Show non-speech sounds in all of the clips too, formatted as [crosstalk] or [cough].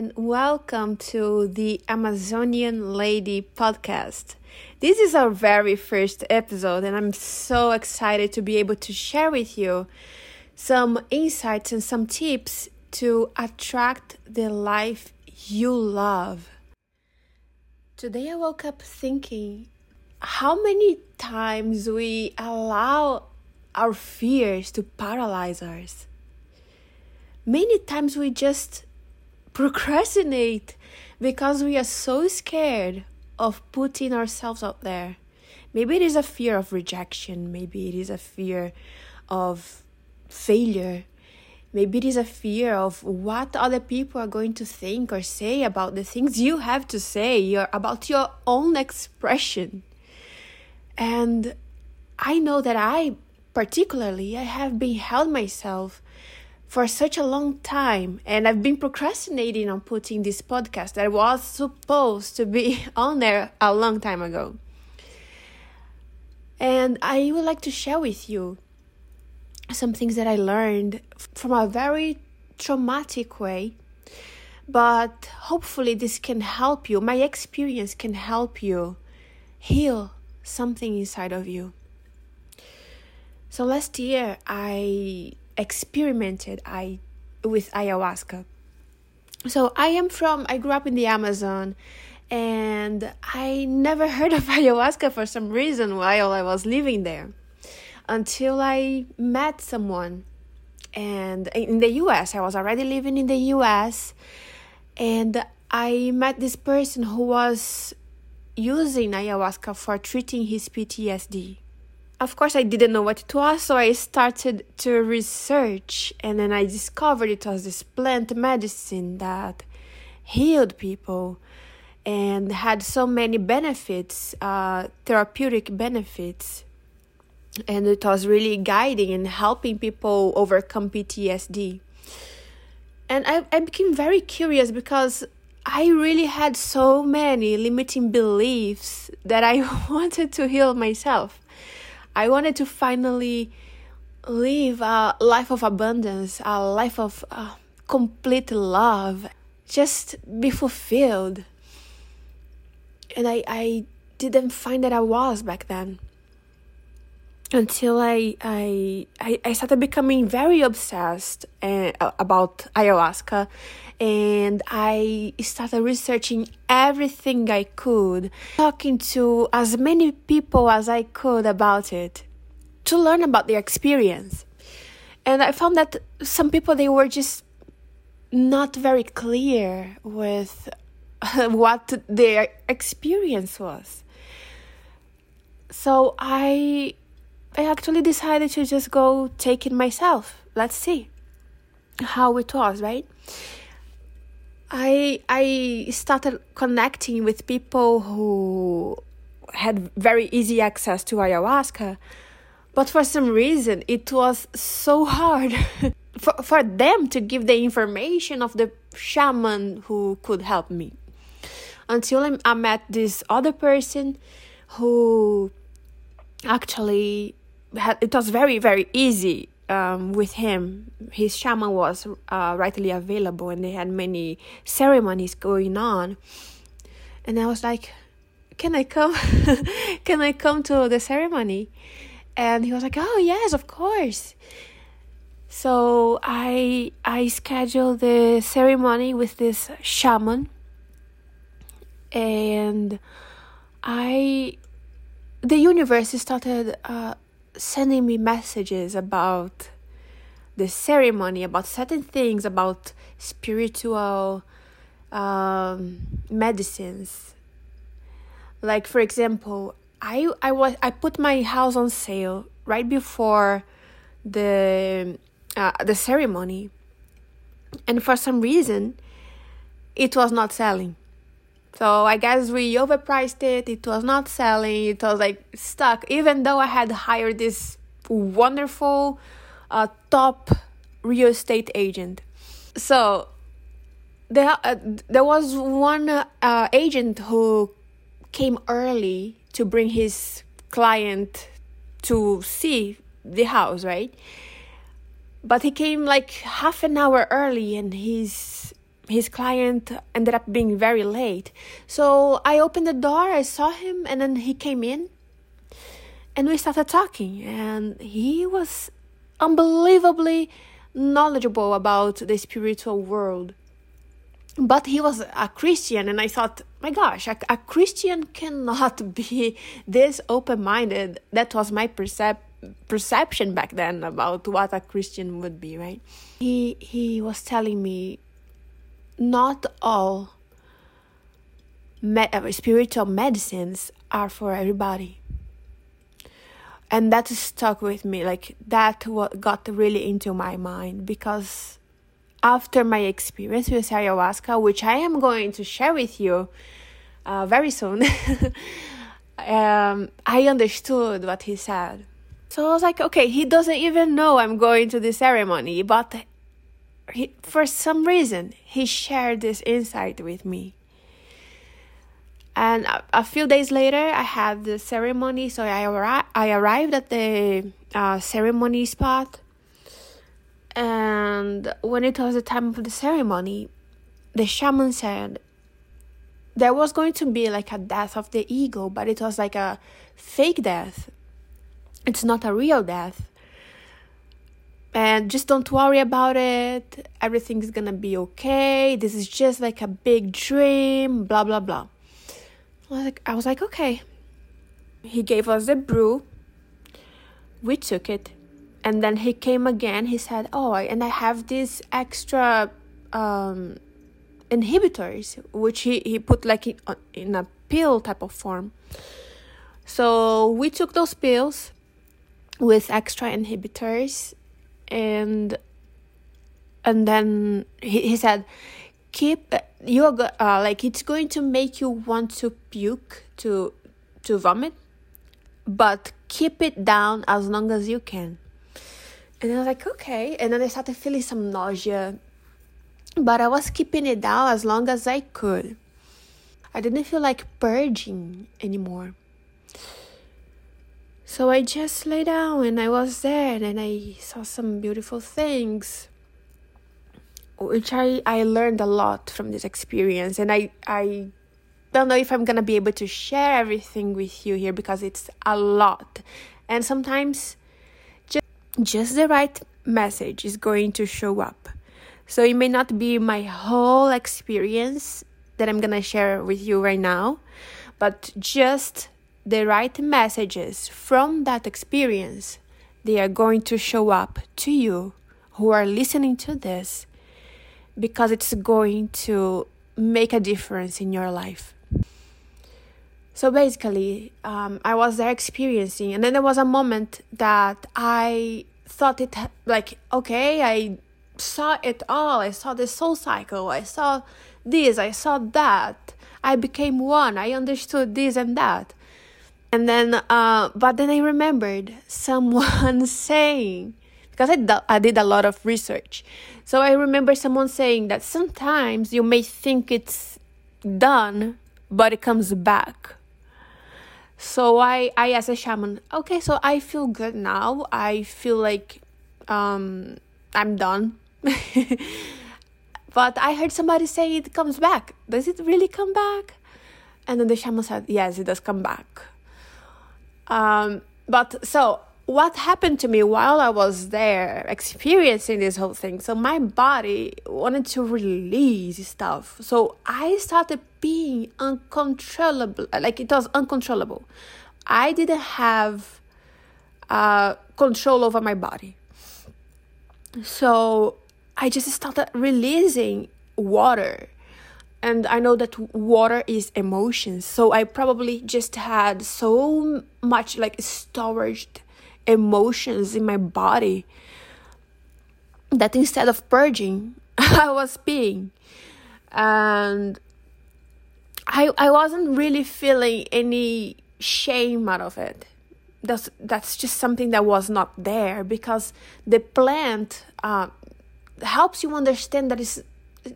and welcome to the Amazonian Lady podcast. This is our very first episode, and I'm so excited to be able to share with you some insights and some tips to attract the life you love. Today, I woke up thinking how many times we allow our fears to paralyze us. Many times we just procrastinate because we are so scared of putting ourselves out there. Maybe it is a fear of rejection, maybe it is a fear of failure, maybe it is a fear of what other people are going to think or say about the things you have to say, or about your own expression. And I know that I, particularly, I have been held myself for such a long time and I've been procrastinating on putting this podcast that was supposed to be [laughs] on there a long time ago. And I would like to share with you some things that I learned from a very traumatic way. But hopefully, this can help you. My experience can help you heal something inside of you. So last year, I experimented I with ayahuasca. So I am from I grew up in the Amazon and I never [laughs] heard of ayahuasca for some reason while I was living there until I met someone and in the US I was already living in the US and I met this person who was using ayahuasca for treating his PTSD of course i didn't know what it was so i started to research and then i discovered it was this plant medicine that healed people and had so many benefits uh, therapeutic benefits and it was really guiding and helping people overcome ptsd and I, I became very curious because I really had so many limiting beliefs that I [laughs] wanted to heal myself. I wanted to finally live a life of abundance, a life of uh, complete love, just be fulfilled. And I, I didn't find that I was back then until I, I I started becoming very obsessed uh, about ayahuasca and I started researching everything I could, talking to as many people as I could about it to learn about their experience. And I found that some people they were just not very clear with [laughs] what their experience was. So I I actually decided to just go take it myself. Let's see how it was, right? I I started connecting with people who had very easy access to ayahuasca, but for some reason it was so hard [laughs] for, for them to give the information of the shaman who could help me. Until I met this other person who actually it was very very easy um, with him. His shaman was uh, readily available, and they had many ceremonies going on. And I was like, "Can I come? [laughs] Can I come to the ceremony?" And he was like, "Oh yes, of course." So I I scheduled the ceremony with this shaman, and I the universe started uh, sending me messages about the ceremony, about certain things, about spiritual um, medicines. Like for example, I I was I put my house on sale right before the uh, the ceremony, and for some reason, it was not selling. So I guess we overpriced it. It was not selling. It was like stuck. Even though I had hired this wonderful uh, top real estate agent. So there, uh, there was one uh, agent who came early to bring his client to see the house, right? But he came like half an hour early and he's his client ended up being very late. So I opened the door, I saw him, and then he came in and we started talking. And he was unbelievably knowledgeable about the spiritual world. But he was a Christian, and I thought, my gosh, a, a Christian cannot [laughs] be this open minded. That was my percep- perception back then about what a Christian would be, right? He, he was telling me not all uh, spiritual medicines are for everybody. And that stuck with me like that what got really into my mind because after my experience with ayahuasca which i am going to share with you uh, very soon [laughs] um, i understood what he said. So i was like okay he doesn't even know i'm going to the ceremony but he, for some reason he shared this insight with me and a, a, few days later, I had the ceremony. So I, arri- I arrived at the uh, ceremony spot. And when it was the time of the ceremony, the shaman said there was going to be like a death of the ego, but it was like a fake death. It's not a real death. And just don't worry about it. Everything's gonna be okay. This is just like a big dream, blah, blah, blah like I was like, okay. He gave us the brew. We took it. And then he came again. He said, "Oh, and I have these extra um, inhibitors, which he, he put like in, uh, in a pill type of form. So we took those pills with extra inhibitors, and and then he, he said, keep you're uh, like it's going to make you want to puke to to vomit but keep it down as long as you can. And i was like okay. And then i started feeling some nausea but i was keeping it down as long as i could. I didn't feel like purging anymore so i just lay down and i was there and i saw some beautiful things which I, I learned a lot from this experience. And I, I don't know if I'm gonna be able to share everything with you here because it's a lot. And sometimes just, just the right message is going to show up. So it may not be my whole experience that I'm gonna share with you right now but just the right messages from that experience they are going to show up to you who are listening to this because it's going to make a difference in your life. So basically, um, I was there experiencing, and then there was a moment that I thought it like, okay, I saw it all. I saw the soul cycle. I saw this. I saw that. I became one. I understood this and that. And then, uh, but then I remembered someone [laughs] saying, because I, I did a lot of research. So I remember someone saying that sometimes you may think it's done, but it comes back. So I, I asked a shaman, okay, so I feel good now. I feel like um, I'm done. [laughs] but I heard somebody say it comes back. Does it really come back? And then the shaman said, yes, it does come back. Um, but so what happened to me while I was there experiencing this whole thing. So my body wanted to release stuff. So I started being uncontrollable. Like it was uncontrollable. I didn't have uh, control over my body. So I just started releasing water. And I know that water is emotions. So I probably just had so much like storage emotions in my body that instead of purging, [laughs] I was peeing. And I I wasn't really feeling any shame out of it. That's that's just something that was not there because the plant uh, helps you understand that is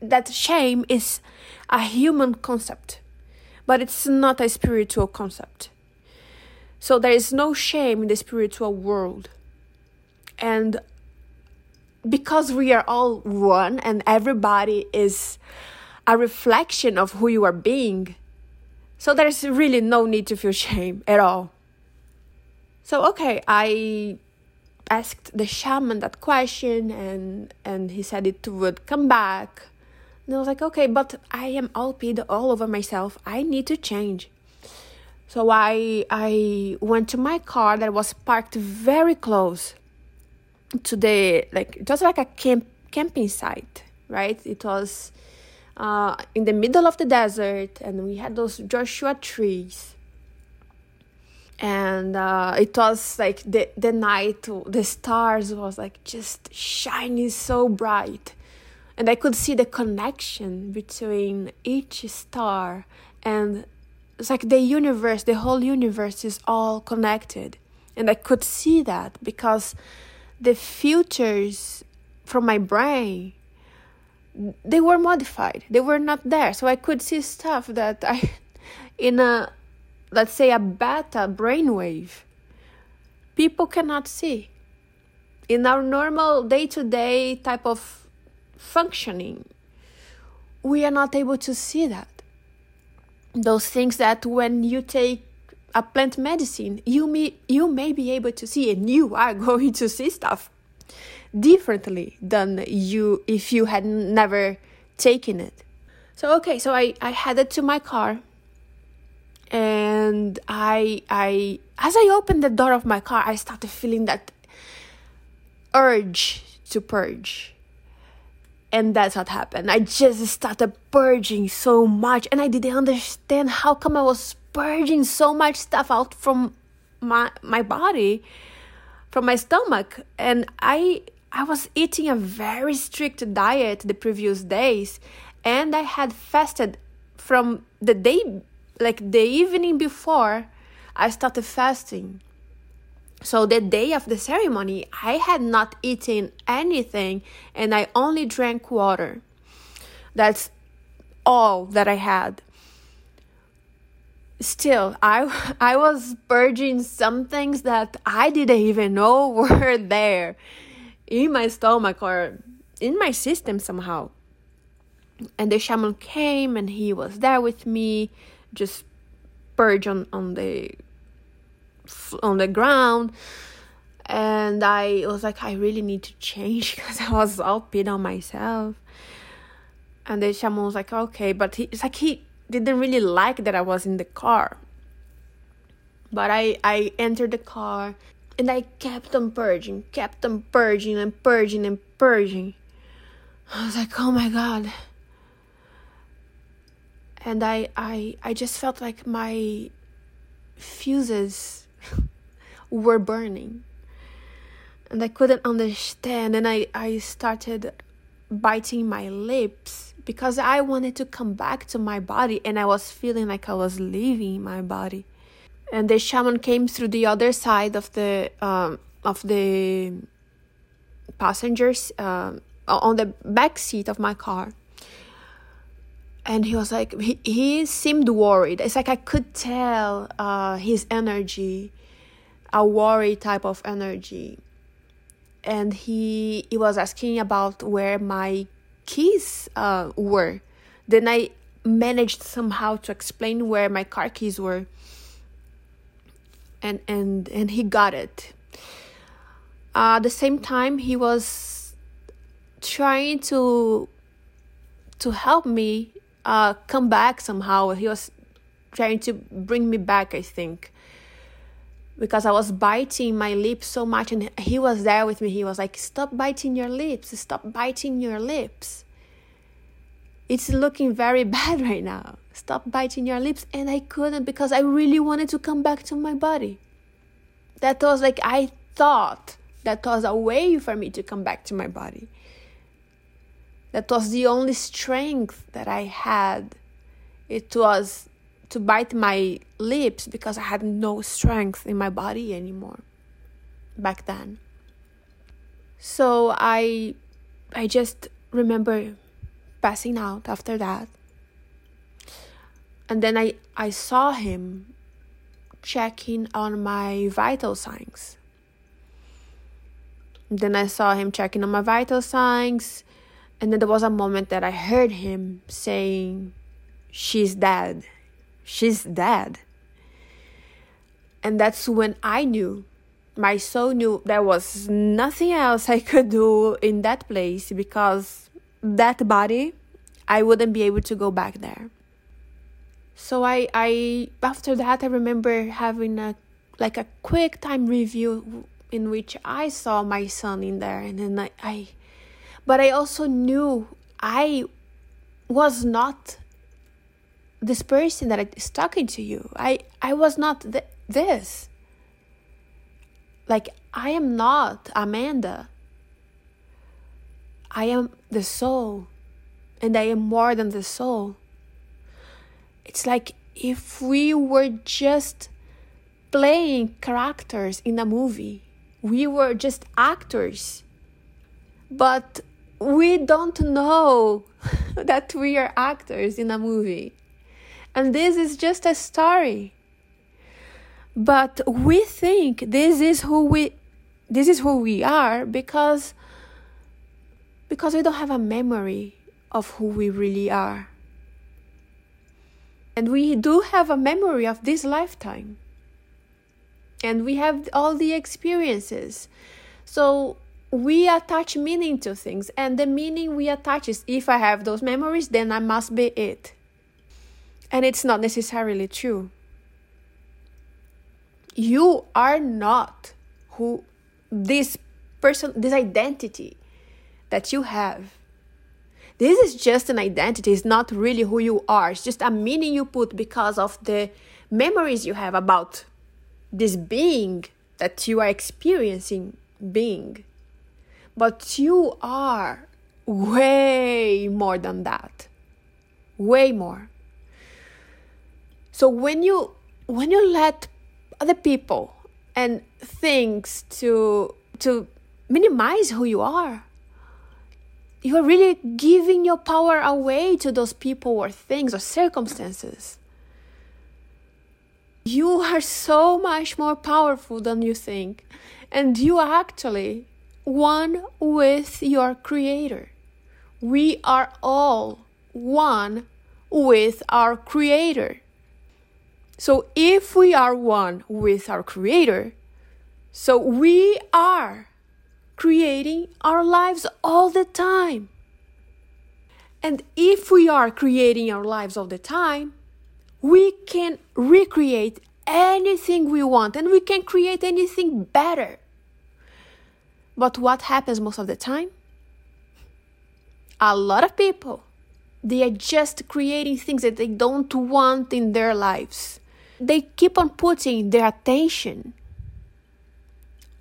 that shame is a human concept, but it's not a spiritual concept. So there is no shame in the spiritual world. And because we are all one and everybody is a reflection of who you are being. So there's really no need to feel shame at all. So okay, I asked the shaman that question and and he said it would come back. And I was like, okay, but I am all peed all over myself. I need to change. So I I went to my car that was parked very close to the like just like a camp camping site, right? It was uh, in the middle of the desert, and we had those Joshua trees. And uh, it was like the the night, the stars was like just shining so bright, and I could see the connection between each star and it's like the universe, the whole universe is all connected. And I could see that because the filters from my brain they were modified. They were not there. So I could see stuff that I [laughs] in a let's say a beta brainwave people cannot see. In our normal day-to-day type of functioning, we are not able to see that. Those things that when you take a plant medicine you may you may be able to see and you are [laughs] going to see stuff differently than you if you had never taken it. So okay so i i headed to my car and i i as i opened the door of my car i started feeling that urge to purge and that's what happened. I just started purging so much and i didn't understand how come i was purging so much stuff out from my my body from my stomach. And i i was eating a very strict diet the previous days and i had fasted from the day like the evening before i started fasting so the day of the ceremony, I had not eaten anything and I only drank water. That's all that I had. Still, I [laughs] I was purging some things that I didn't even know [laughs] were there in my stomach or in my system somehow. And the shaman came and he was there with me, just purge on, on the on the ground and I was like, I really need to change [laughs] because I was all peed on myself. And the shaman was like, okay, but he, it's like he didn't really like that I was in the car. But I, I entered the car and I kept on purging, kept on purging and purging and purging. I was like, oh my god. And I, I, I just felt like my fuses were burning. And I couldn't understand. And I, I started biting my lips because I wanted to come back to my body and I was feeling like I was leaving my body. And the shaman came through the other side of the um, of the passengers uh, on the back seat of my car and he was like he, he seemed worried. It's like i could tell uh, his energy a worry type of energy. And he he was asking about where my keys uh, were. Then i managed somehow to explain where my car keys were. And and and he got it. Uh, at the same time he was trying to to help me uh, come back somehow. He was trying to bring me back, I think, because I was biting my lips so much, and he was there with me. He was like, "Stop biting your lips! Stop biting your lips! It's looking very [laughs] bad right now. Stop biting your lips!" And I couldn't because I really wanted to come back to my body. That was like I thought that was a way for me to come back to my body. That was the only strength that I had. It was to bite my lips because I had no strength in my body anymore back then. So I I just remember passing out after that. And then I, I saw him checking on my vital signs. Then I saw him checking on my vital signs. And then there was a moment that I heard him saying, She's dead. She's dead. And that's when I knew, my soul knew there was nothing else I could do in that place because that body, I wouldn't be able to go back there. So I, I after that I remember having a like a quick time review in which I saw my son in there and then I, I but I also knew I was not this person that is talking to you. I I was not th- this. Like I am not Amanda. I am the soul and I am more than the soul. It's like if we were just playing characters in a movie we were just actors. But we don't know [laughs] that we are actors in a movie. And this is just a story. But we think this is who we this is who we are because because we don't have a memory of who we really are. And we do have a memory of this lifetime and we have all the experiences. So we attach meaning to things, and the meaning we attach is if I have those memories, then I must be it. And it's not necessarily true. You are not who this person, this identity that you have. This is just an identity, it's not really who you are. It's just a meaning you put because of the memories you have about this being that you are experiencing being. But you are way more than that. Way more. So when you when you let other people and things to to minimize who you are, you are really giving your power away to those people or things or circumstances. You are so much more powerful than you think, and you actually one with your Creator. We are all one with our Creator. So, if we are one with our Creator, so we are creating our lives all the time. And if we are creating our lives all the time, we can recreate anything we want and we can create anything better. But what happens most of the time? A lot of people, they are just creating things that they don't want in their lives. They keep on putting their attention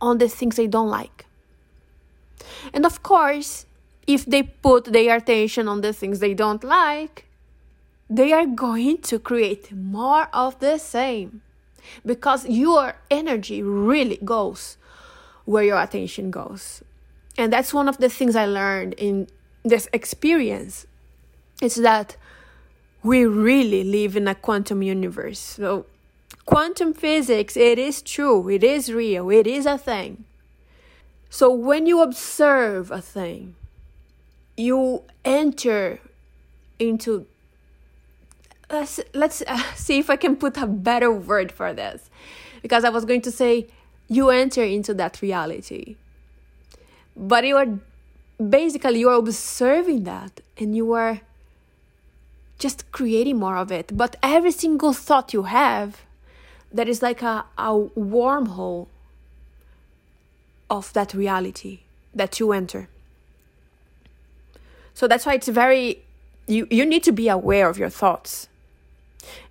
on the things they don't like. And of course, if they put their attention on the things they don't like, they are going to create more of the same because your energy really goes where your attention goes. And that's one of the things I learned in this experience is that we really live in a quantum universe. So quantum physics, it is true, it is real, it is a thing. So when you observe a thing, you enter into let's let's [laughs] see if I can put a better word for this, because I was going to say you enter into that reality, but you are basically you are observing that and you are just creating more of it. But every single thought you have, that is like a, a wormhole of that reality that you enter. So that's why it's very you you need to be aware of your thoughts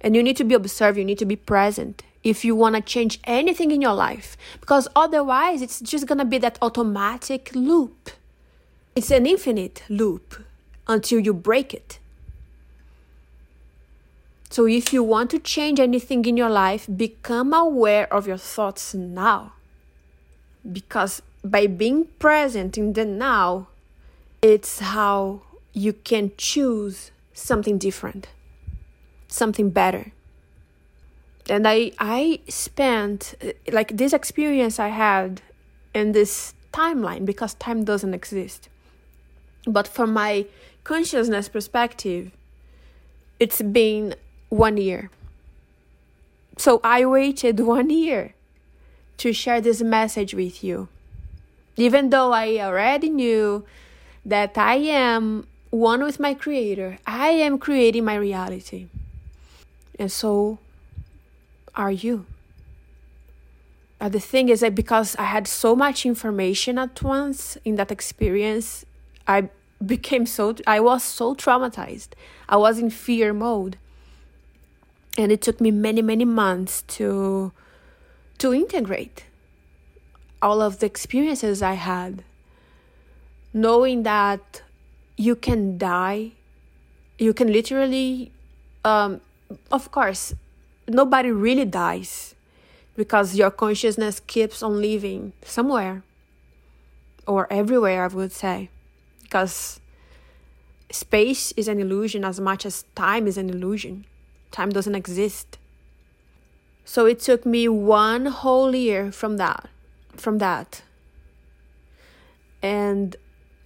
and you need to be observed, you need to be present if you want to change anything in your life. Because otherwise, it's just going to be that automatic loop. It's an infinite loop until you break it. So, if you want to change anything in your life, become aware of your thoughts now. Because by being present in the now, it's how you can choose something different something better and i i spent uh, like this experience i had in this timeline because time doesn't exist. But from my consciousness perspective, it's been one year. So I waited [laughs] one year to share this message with you. Even though I already knew that I am one with my creator, I am creating my reality. And so are you. But the thing is that because I had so much information at once in that experience, I became so I was so traumatized. I was in fear mode. And it took me many, many months to to integrate all of the experiences I had. Knowing that you can die, you can literally um, of course, nobody really dies because your consciousness keeps on living somewhere or everywhere, I would say, because space is an illusion as much as time is an illusion. Time doesn't exist. So it took me one whole year from that, from that. And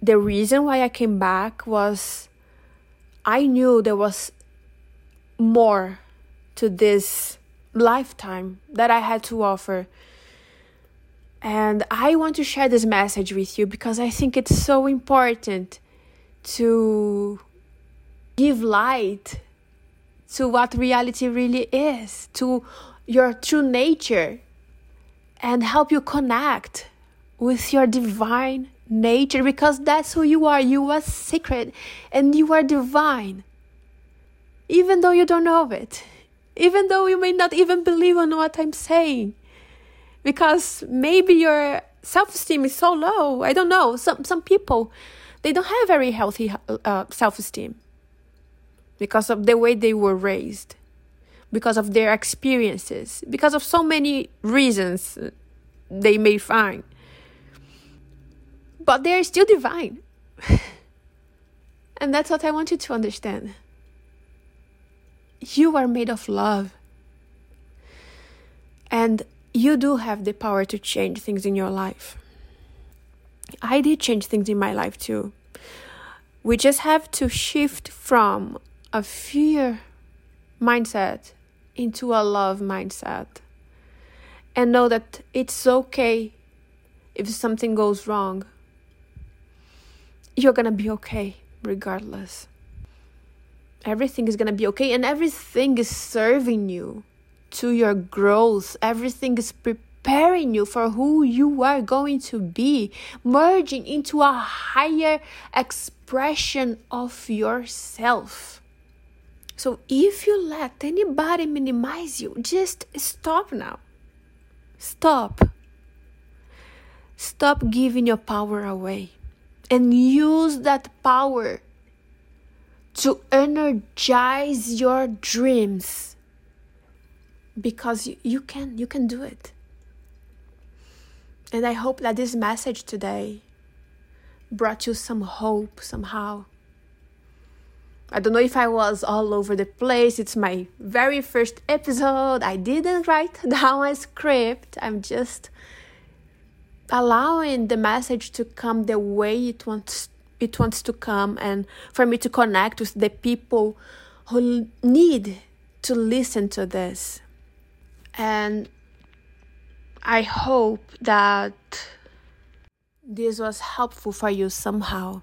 the reason why I came back was I knew there was more to this lifetime that I had to offer. And I want to share this message with you because I think it's so important to give light to what reality really is, to your true nature, and help you connect with your divine nature because that's who you are. You are sacred and you are divine even though you don't know it, even though you may not even believe on what I'm saying, because maybe your self-esteem is so low. I don't know. Some some people they don't have very healthy uh, self-esteem because of the way they were raised, because of their experiences, because of so many reasons they may find. But they're still divine. [laughs] and that's what I want you to understand. You are made of love. And you do have the power to change things in your life. I did change things in my life too. We just have to shift from a fear mindset into a love mindset and know that it's okay if something goes wrong. You're gonna be okay regardless everything is going to be okay and everything is serving you to your growth. Everything is preparing you for who you are going to be merging into a higher expression of yourself. So if you let anybody minimize you just stop now. Stop. Stop giving your power away and use that power to energize your dreams. Because you, can you can do it. And i hope that this message today brought you some hope somehow. I don't know if i was all over the place. It's my very first episode. I didn't write [laughs] down a script. I'm just allowing the message to come the way it wants it wants to come and for me to connect with the people who need to listen to this. And I hope that this was helpful for you somehow.